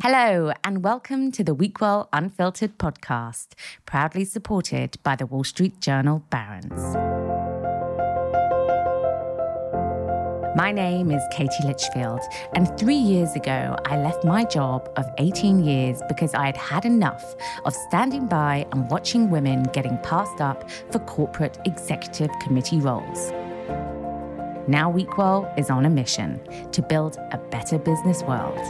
Hello, and welcome to the WeQual Unfiltered podcast, proudly supported by the Wall Street Journal Barron's. My name is Katie Litchfield, and three years ago, I left my job of 18 years because I had had enough of standing by and watching women getting passed up for corporate executive committee roles. Now, WeQual is on a mission to build a better business world.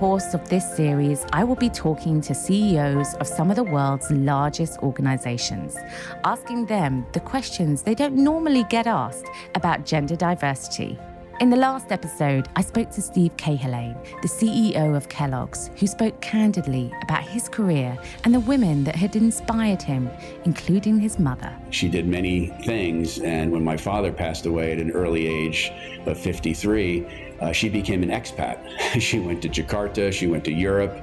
Course of this series, I will be talking to CEOs of some of the world's largest organizations, asking them the questions they don't normally get asked about gender diversity. In the last episode, I spoke to Steve Cahillane, the CEO of Kellogg's, who spoke candidly about his career and the women that had inspired him, including his mother. She did many things, and when my father passed away at an early age of 53, uh, she became an expat. she went to Jakarta, she went to Europe,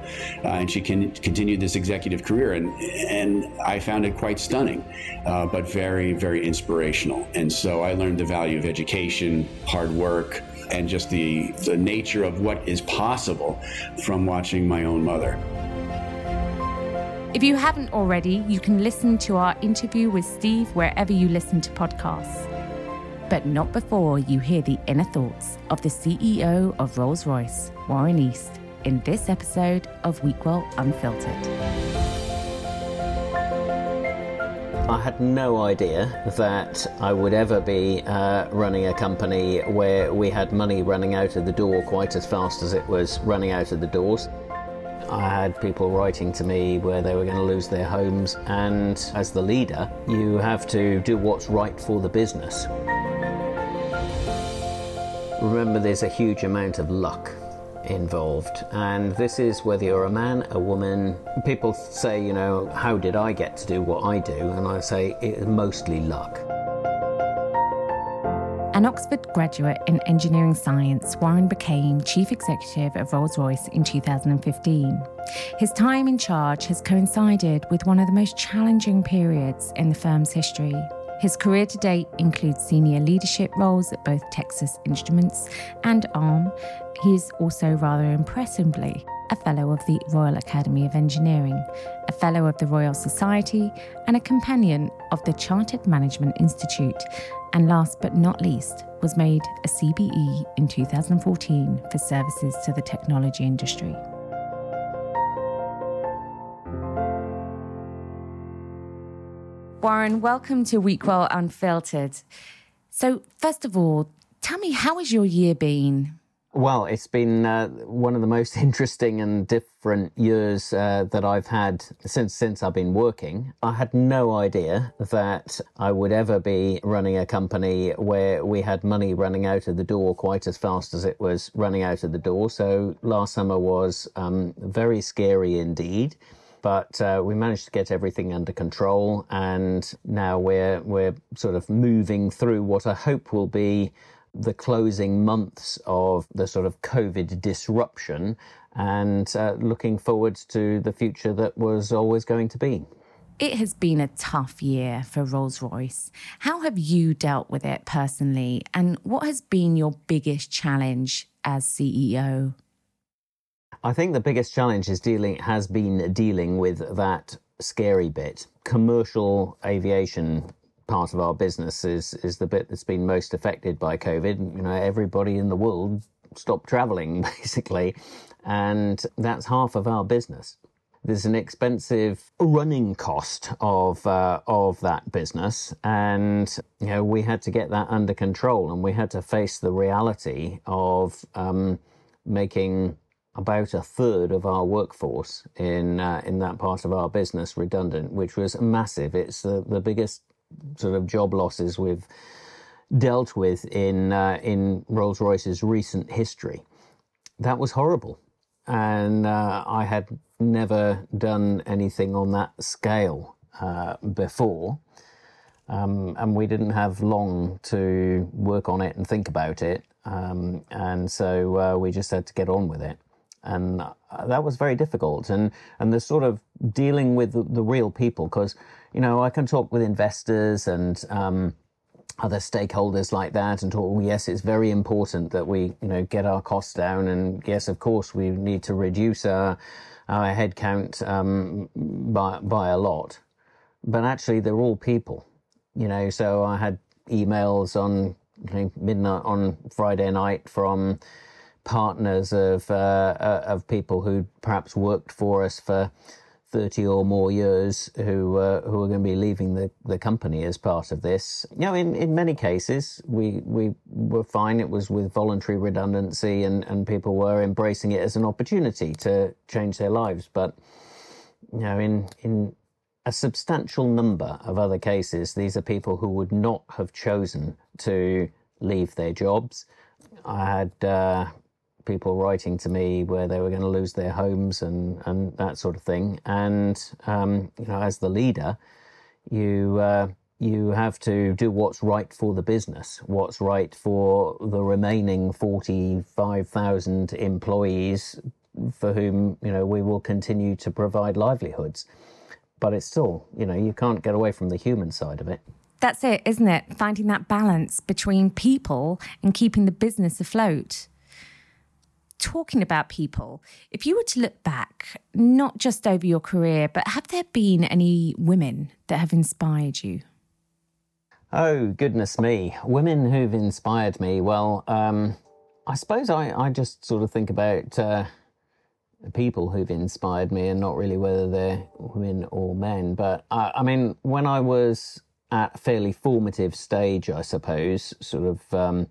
uh, and she can, continued this executive career. And, and I found it quite stunning, uh, but very, very inspirational. And so I learned the value of education, hard work, and just the, the nature of what is possible from watching my own mother. If you haven't already, you can listen to our interview with Steve wherever you listen to podcasts but not before you hear the inner thoughts of the CEO of Rolls Royce, Warren East, in this episode of WeQual Unfiltered. I had no idea that I would ever be uh, running a company where we had money running out of the door quite as fast as it was running out of the doors. I had people writing to me where they were going to lose their homes, and as the leader, you have to do what's right for the business. Remember, there's a huge amount of luck involved, and this is whether you're a man, a woman. People say, you know, how did I get to do what I do? And I say it's mostly luck. An Oxford graduate in engineering science, Warren became chief executive of Rolls Royce in 2015. His time in charge has coincided with one of the most challenging periods in the firm's history. His career to date includes senior leadership roles at both Texas Instruments and ARM. He is also rather impressively a Fellow of the Royal Academy of Engineering, a Fellow of the Royal Society, and a Companion of the Chartered Management Institute. And last but not least, was made a CBE in 2014 for services to the technology industry. Warren, welcome to WeQual Unfiltered. So, first of all, tell me, how has your year been? Well, it's been uh, one of the most interesting and different years uh, that I've had since since I've been working. I had no idea that I would ever be running a company where we had money running out of the door quite as fast as it was running out of the door. So last summer was um, very scary indeed but uh, we managed to get everything under control, and now we're we're sort of moving through what I hope will be the closing months of the sort of COVID disruption, and uh, looking forward to the future that was always going to be. It has been a tough year for Rolls Royce. How have you dealt with it personally, and what has been your biggest challenge as CEO? I think the biggest challenge is dealing has been dealing with that scary bit. Commercial aviation part of our business is is the bit that's been most affected by COVID. You know, everybody in the world stopped traveling basically, and that's half of our business. There's an expensive running cost of uh, of that business, and you know we had to get that under control, and we had to face the reality of um, making about a third of our workforce in uh, in that part of our business redundant, which was massive. It's the, the biggest sort of job losses we've dealt with in uh, in Rolls Royce's recent history. That was horrible, and uh, I had never done anything on that scale uh, before. Um, and we didn't have long to work on it and think about it. Um, and so uh, we just had to get on with it and uh, that was very difficult. And and the sort of dealing with the, the real people, because you know I can talk with investors and um, other stakeholders like that and talk, well, yes, it's very important that we, you know, get our costs down. And yes, of course, we need to reduce our, our headcount um, by, by a lot. But actually, they're all people, you know. So I had emails on you know, midnight on Friday night from partners of uh, uh, of people who perhaps worked for us for 30 or more years who uh, who are going to be leaving the, the company as part of this. You know, in, in many cases, we we were fine. It was with voluntary redundancy, and, and people were embracing it as an opportunity to change their lives. But you know, in in a substantial number of other cases, these are people who would not have chosen to leave their jobs. I had uh, people writing to me where they were going to lose their homes and, and that sort of thing. And, um, you know, as the leader, you, uh, you have to do what's right for the business, what's right for the remaining 45,000 employees for whom, you know, we will continue to provide livelihoods. But it's still, you know, you can't get away from the human side of it. That's it, isn't it? Finding that balance between people and keeping the business afloat talking about people, if you were to look back, not just over your career, but have there been any women that have inspired you? Oh, goodness me. Women who've inspired me. Well, um, I suppose I, I just sort of think about uh, people who've inspired me and not really whether they're women or men. But uh, I mean, when I was at a fairly formative stage, I suppose, sort of um,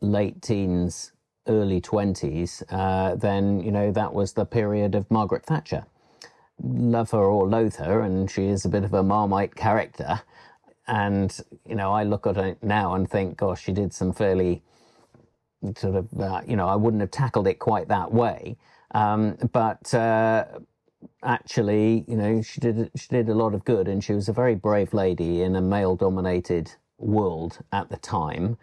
late teens, early 20s, uh, then, you know, that was the period of Margaret Thatcher. Love her or loathe her, and she is a bit of a Marmite character. And, you know, I look at it now and think, gosh, she did some fairly sort of, uh, you know, I wouldn't have tackled it quite that way. Um, but uh, actually, you know, she did she did a lot of good, and she was a very brave lady in a male-dominated world at the time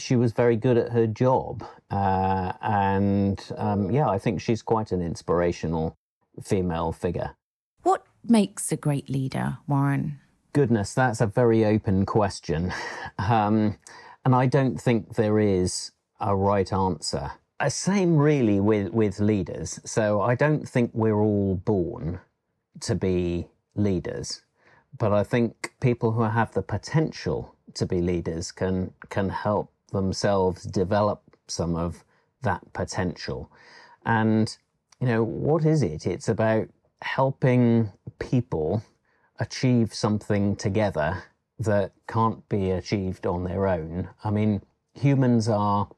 she was very good at her job. Uh, and um, yeah, I think she's quite an inspirational female figure. What makes a great leader, Warren? Goodness, that's a very open question. Um, and I don't think there is a right answer. Uh, same really with, with leaders. So I don't think we're all born to be leaders. But I think people who have the potential to be leaders can can help themselves develop some of that potential. And, you know, what is it? It's about helping people achieve something together that can't be achieved on their own. I mean, humans are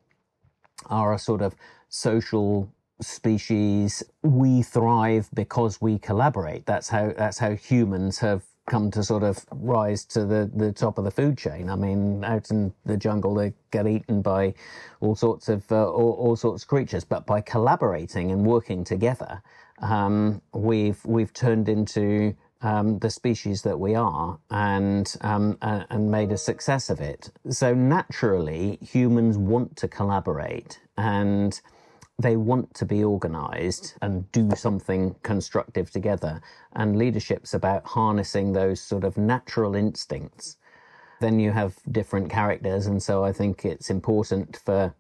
are a sort of social species. We thrive because we collaborate. That's how that's how humans have come to sort of rise to the, the top of the food chain. I mean, out in the jungle, they get eaten by all sorts of uh, all, all, sorts of creatures, but by collaborating and working together, um, we've we've turned into um, the species that we are and um, and made a success of it. So naturally, humans want to collaborate and they want to be organized and do something constructive together. And leadership's about harnessing those sort of natural instincts. Then you have different characters. And so I think it's important for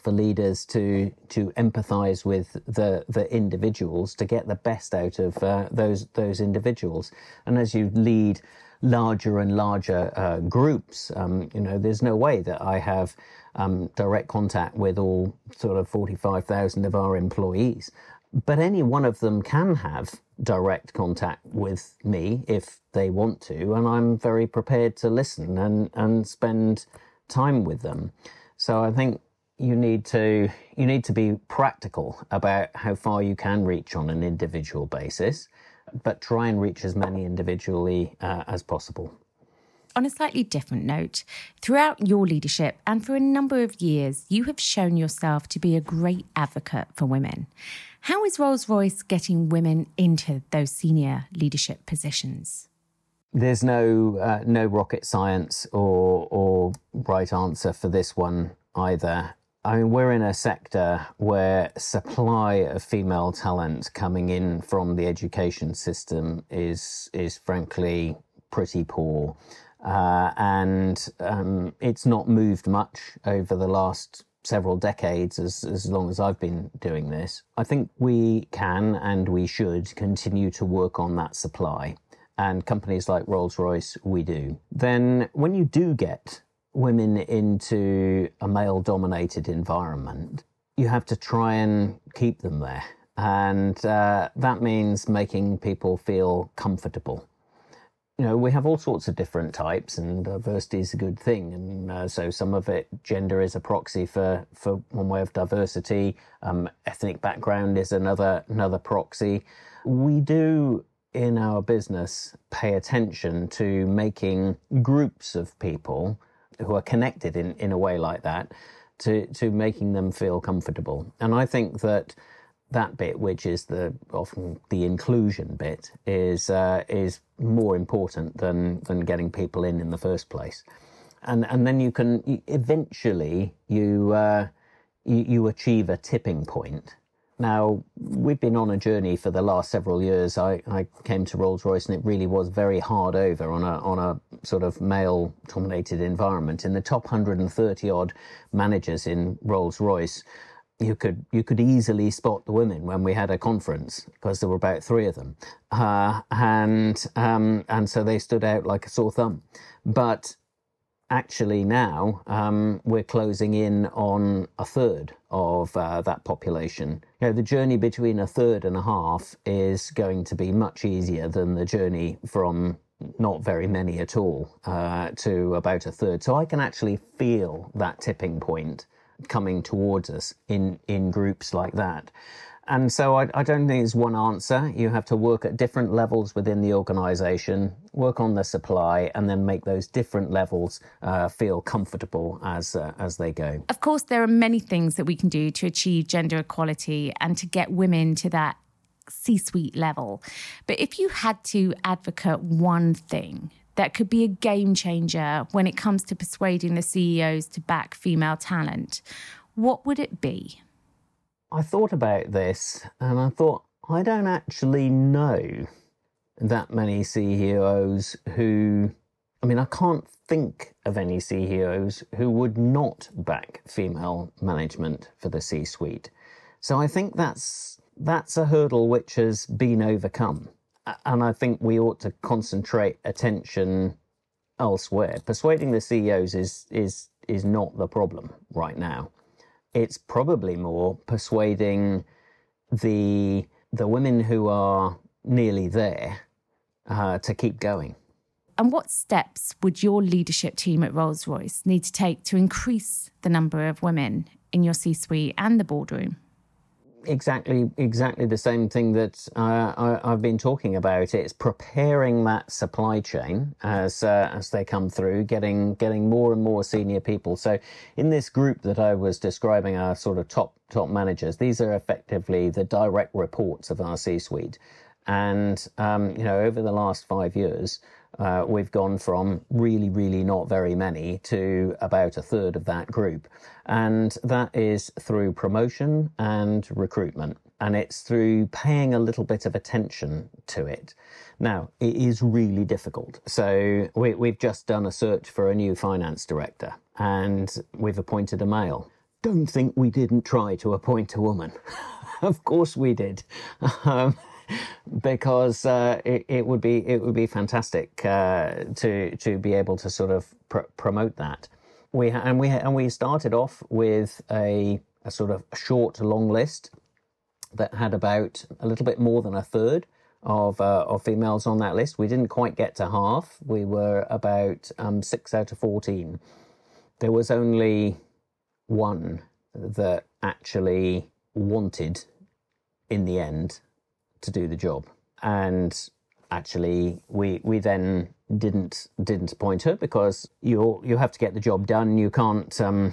for leaders to to empathize with the the individuals to get the best out of uh, those those individuals and as you lead larger and larger uh, groups um, you know there's no way that I have um, direct contact with all sort of 45,000 of our employees. But any one of them can have direct contact with me if they want to, and I'm very prepared to listen and, and spend time with them. So I think you need to you need to be practical about how far you can reach on an individual basis, but try and reach as many individually uh, as possible on a slightly different note, throughout your leadership and for a number of years, you have shown yourself to be a great advocate for women. How is Rolls Royce getting women into those senior leadership positions? There's no uh, no rocket science or or right answer for this one either. I mean, we're in a sector where supply of female talent coming in from the education system is is frankly pretty poor. Uh, and um, it's not moved much over the last several decades as, as long as I've been doing this. I think we can and we should continue to work on that supply. And companies like Rolls Royce, we do. Then, when you do get women into a male dominated environment, you have to try and keep them there. And uh, that means making people feel comfortable you know, we have all sorts of different types, and diversity is a good thing. And uh, so, some of it, gender is a proxy for for one way of diversity. Um, ethnic background is another another proxy. We do in our business pay attention to making groups of people who are connected in in a way like that to to making them feel comfortable. And I think that that bit, which is the often the inclusion bit, is uh, is more important than than getting people in in the first place, and and then you can eventually you uh, you, you achieve a tipping point. Now we've been on a journey for the last several years. I, I came to Rolls Royce and it really was very hard over on a on a sort of male dominated environment. In the top 130 odd managers in Rolls Royce, you could you could easily spot the women when we had a conference because there were about three of them, uh, and um, and so they stood out like a sore thumb. But actually now um, we're closing in on a third of uh, that population. You know, the journey between a third and a half is going to be much easier than the journey from not very many at all uh, to about a third. So I can actually feel that tipping point coming towards us in, in groups like that. And so I, I, don't think it's one answer. You have to work at different levels within the organization, work on the supply, and then make those different levels uh, feel comfortable as, uh, as they go. Of course, there are many things that we can do to achieve gender equality and to get women to that C suite level. But if you had to advocate one thing that could be a game changer when it comes to persuading the CEOs to back female talent, what would it be? I thought about this and I thought, I don't actually know that many CEOs who, I mean, I can't think of any CEOs who would not back female management for the C suite. So I think that's that's a hurdle which has been overcome and I think we ought to concentrate attention elsewhere. Persuading the CEOs is is is not the problem right now. It's probably more persuading the the women who are nearly there uh, to keep going. And what steps would your leadership team at Rolls Royce need to take to increase the number of women in your C suite and the boardroom? Exactly exactly the same thing that uh, I, have been talking about. It's preparing that supply chain as uh, as they come through, getting getting more and more senior people. So in this group that I was describing, our sort of top top managers, these are effectively the direct reports of our C-suite. And um, you know, over the last five years, uh, we've gone from really, really not very many to about a third of that group. And that is through promotion and recruitment. And it's through paying a little bit of attention to it. Now, it is really difficult. So we, have just done a search for a new finance director and we've appointed a male. Don't think we didn't try to appoint a woman. of course we did. Um, because uh, it, it, would be it would be fantastic uh, to to be able to sort of pr- promote that. We ha- and we ha- and we started off with a, a sort of short long list that had about a little bit more than a third of uh, of females on that list. We didn't quite get to half. We were about um, six out of fourteen. There was only one that actually wanted in the end to do the job. And actually, we we then didn't didn't appoint her because you you have to get the job done. You can't um,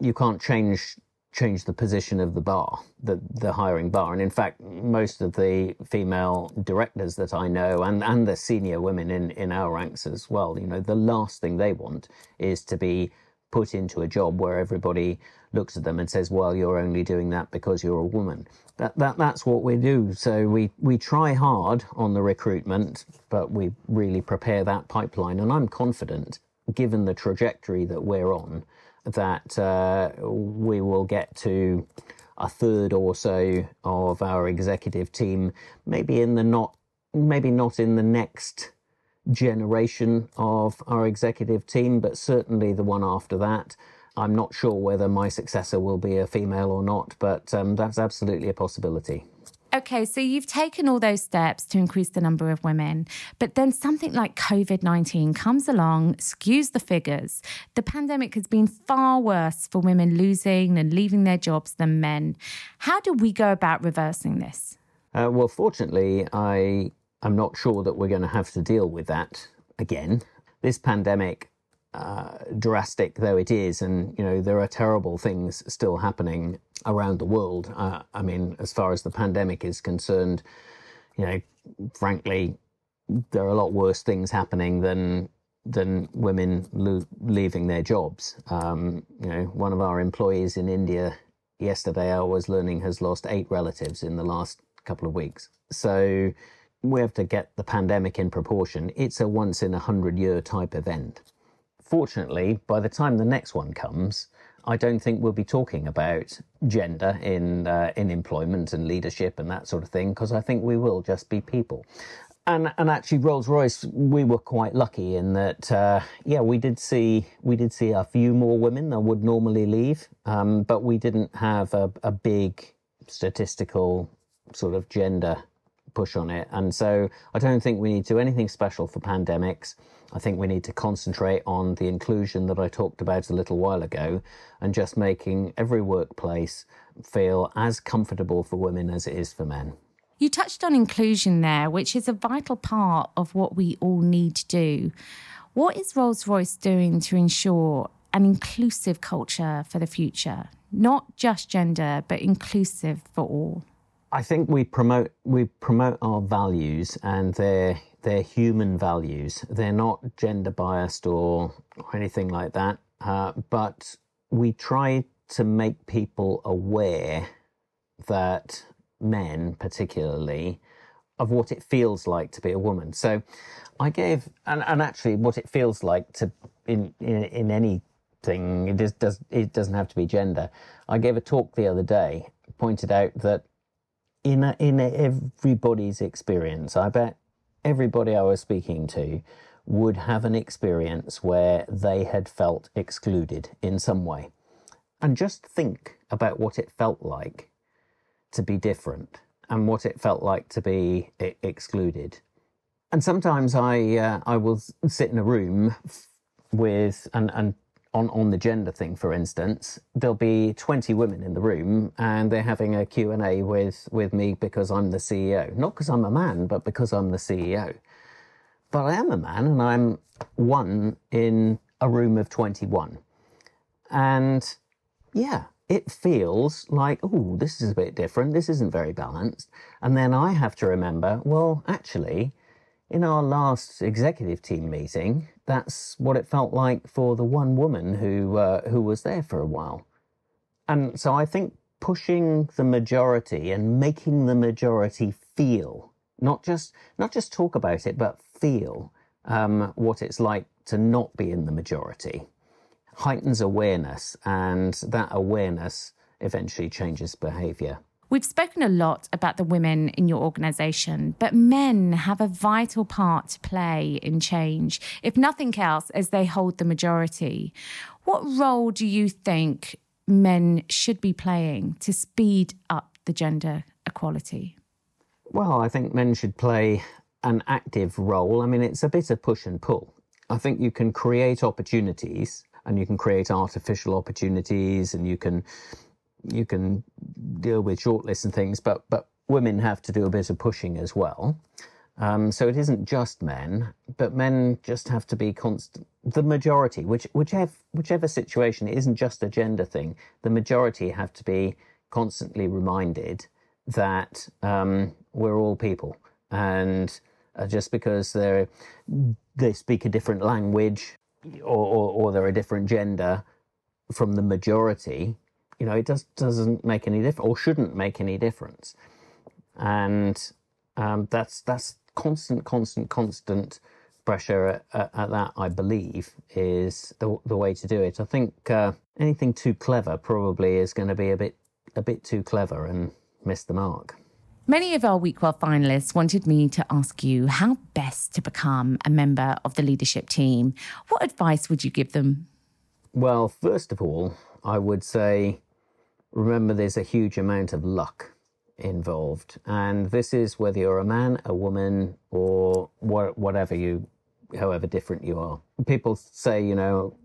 you can't change change the position of the bar, the the hiring bar. And in fact, most of the female directors that I know, and and the senior women in in our ranks as well, you know, the last thing they want is to be put into a job where everybody looks at them and says, "Well, you're only doing that because you're a woman." That, that that's what we do. So we we try hard on the recruitment, but we really prepare that pipeline, and I'm confident, given the trajectory that we're on, that uh, we will get to a third or so of our executive team, maybe in the not maybe not in the next generation of our executive team, but certainly the one after that. I'm not sure whether my successor will be a female or not, but um, that's absolutely a possibility. Okay, so you've taken all those steps to increase the number of women, but then something like COVID 19 comes along, skews the figures. The pandemic has been far worse for women losing and leaving their jobs than men. How do we go about reversing this? Uh, well, fortunately, I I'm not sure that we're going to have to deal with that again. This pandemic, uh, drastic though it is, and you know there are terrible things still happening around the world. Uh, I mean, as far as the pandemic is concerned, you know, frankly, there are a lot worse things happening than than women lo- leaving their jobs. Um, you know, one of our employees in India yesterday, I was learning, has lost eight relatives in the last couple of weeks. So we have to get the pandemic in proportion. It's a once in a hundred year type event. Fortunately, by the time the next one comes, I don't think we'll be talking about gender in uh, in employment and leadership and that sort of thing because I think we will just be people. And and actually, Rolls Royce, we were quite lucky in that. Uh, yeah, we did see we did see a few more women than would normally leave, um, but we didn't have a, a big statistical sort of gender push on it. And so I don't think we need to do anything special for pandemics. I think we need to concentrate on the inclusion that I talked about a little while ago and just making every workplace feel as comfortable for women as it is for men. You touched on inclusion there, which is a vital part of what we all need to do. What is Rolls Royce doing to ensure an inclusive culture for the future? Not just gender, but inclusive for all. I think we promote we promote our values and they're they're human values. They're not gender biased or, or anything like that. Uh, but we try to make people aware that men, particularly, of what it feels like to be a woman. So I gave, and, and actually, what it feels like to in in, in anything. It does. It doesn't have to be gender. I gave a talk the other day, pointed out that in a, in a, everybody's experience, I bet everybody I was speaking to would have an experience where they had felt excluded in some way. And just think about what it felt like to be different and what it felt like to be excluded. And sometimes I uh, I will sit in a room with and and on, on the gender thing, for instance, there'll be 20 women in the room and they're having a Q&A with, with me because I'm the CEO. Not because I'm a man, but because I'm the CEO. But I am a man and I'm one in a room of 21. And yeah, it feels like, oh, this is a bit different. This isn't very balanced. And then I have to remember, well, actually, in our last executive team meeting, that's what it felt like for the one woman who uh, who was there for a while. And so I think pushing the majority and making the majority feel, not just not just talk about it, but feel um, what it's like to not be in the majority, heightens awareness, and that awareness eventually changes behaviour. We've spoken a lot about the women in your organisation, but men have a vital part to play in change, if nothing else, as they hold the majority. What role do you think men should be playing to speed up the gender equality? Well, I think men should play an active role. I mean, it's a bit of push and pull. I think you can create opportunities and you can create artificial opportunities and you can you can deal with shortlists and things, but but women have to do a bit of pushing as well. Um, so it isn't just men, but men just have to be constant. The majority, which whichever whichever situation, it isn't just a gender thing. The majority have to be constantly reminded that um, we're all people, and uh, just because they they speak a different language or, or, or they're a different gender from the majority, you know, it just doesn't make any difference or shouldn't make any difference. And um, that's that's constant, constant, constant pressure at, at, that. I believe is the the way to do it. I think uh, anything too clever probably is going to be a bit a bit too clever and miss the mark. Many of our WeQual finalists wanted me to ask you how best to become a member of the leadership team. What advice would you give them? Well, first of all, I would say remember there's a huge amount of luck involved. And this is whether you're a man, a woman, or whatever you, however different you are. People say, you know,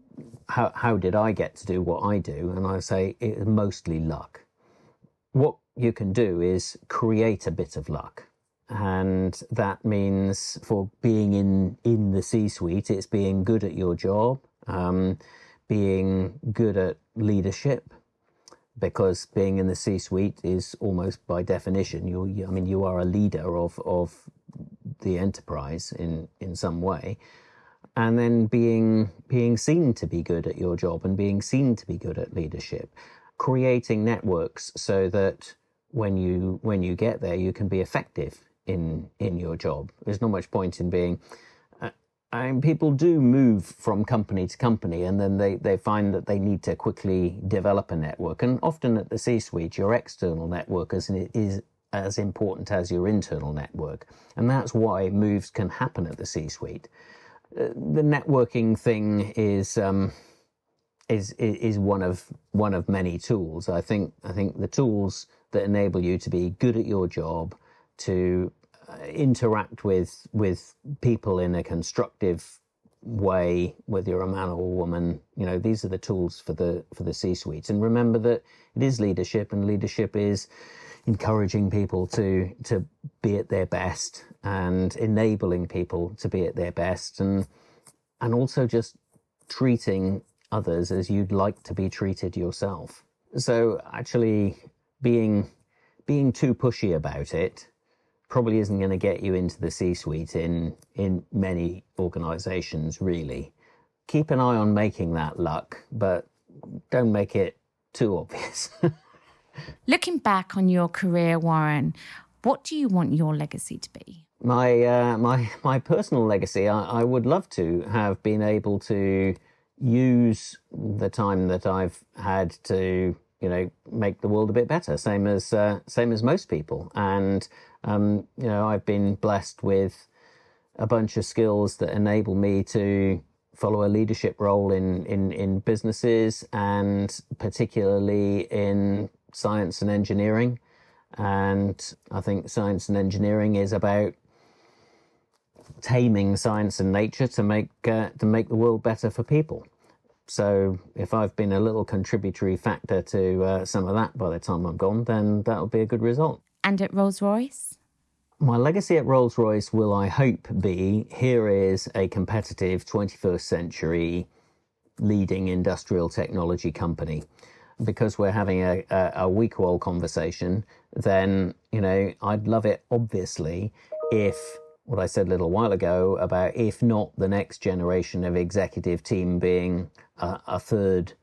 how, how did I get to do what I do? And I say it's mostly luck. What you can do is create a bit of luck. And that means for being in, in the C suite, it's being good at your job, um, being good at leadership, because being in the C suite is almost by definition, you, I mean, you are a leader of, of the enterprise in, in some way. And then being, being seen to be good at your job and being seen to be good at leadership, creating networks so that when you when you get there, you can be effective in in your job. There's not much point in being. I mean, people do move from company to company, and then they they find that they need to quickly develop a network. And often at the C-suite, your external network is, is as important as your internal network, and that's why moves can happen at the C-suite. Uh, the networking thing is. Um, is is one of one of many tools. I think I think the tools that enable you to be good at your job, to Uh, interact with with people in a constructive way, whether you're a man or a woman. You know, these are the tools for the for the C-suite. And remember that it is leadership, and leadership is encouraging people to to be at their best and enabling people to be at their best and and also just treating others as you'd like to be treated yourself. So actually being being too pushy about it probably isn't going to get you into the C-suite in in many organizations really. Keep an eye on making that luck, but don't make it too obvious. Looking back on your career, Warren, what do you want your legacy to be? My uh, my my personal legacy, I, I would love to have been able to use the time that I've had to you know make the world a bit better same as uh, same as most people. And um, you know I've been blessed with a bunch of skills that enable me to follow a leadership role in in in businesses and particularly in science and engineering. And I think science and engineering is about taming science and nature to make uh, to make the world better for people so if I've been a little contributory factor to uh, some of that by the time I'm gone, then that'll be a good result. And at Rolls Royce? My legacy at Rolls Royce will, I hope, be here is a competitive 21st century leading industrial technology company. Because we're having a, a, a WeQual conversation, then, you know, I'd love it, obviously, if what I said a little while ago about if not the next generation of executive team being a, a third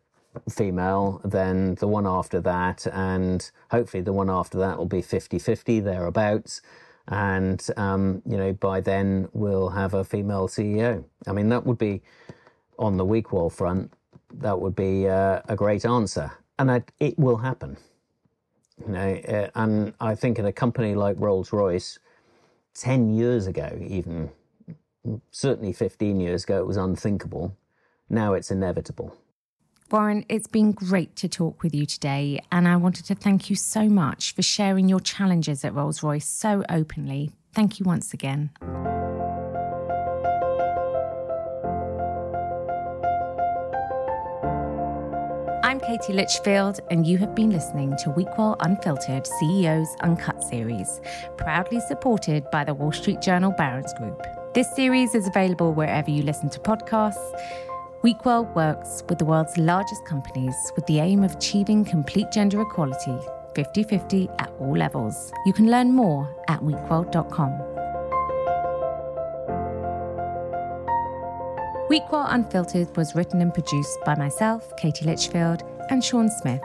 female, then the one after that, and hopefully the one after that will be 50 50 thereabouts. And, um, you know, by then we'll have a female CEO. I mean, that would be on the WeQual front, that would be uh, a great answer. And it, it will happen. You know, uh, and I think in a company like Rolls Royce, 10 years ago, even certainly 15 years ago, it was unthinkable. Now it's inevitable. Warren, it's been great to talk with you today, and I wanted to thank you so much for sharing your challenges at Rolls Royce so openly. Thank you once again. Katie Litchfield, and you have been listening to WeQual Unfiltered CEOs Uncut series, proudly supported by the Wall Street Journal Barron's Group. This series is available wherever you listen to podcasts. WeQual works with the world's largest companies with the aim of achieving complete gender equality 50 50 at all levels. You can learn more at wequal.com. WeQual Unfiltered was written and produced by myself, Katie Litchfield, and Sean Smith.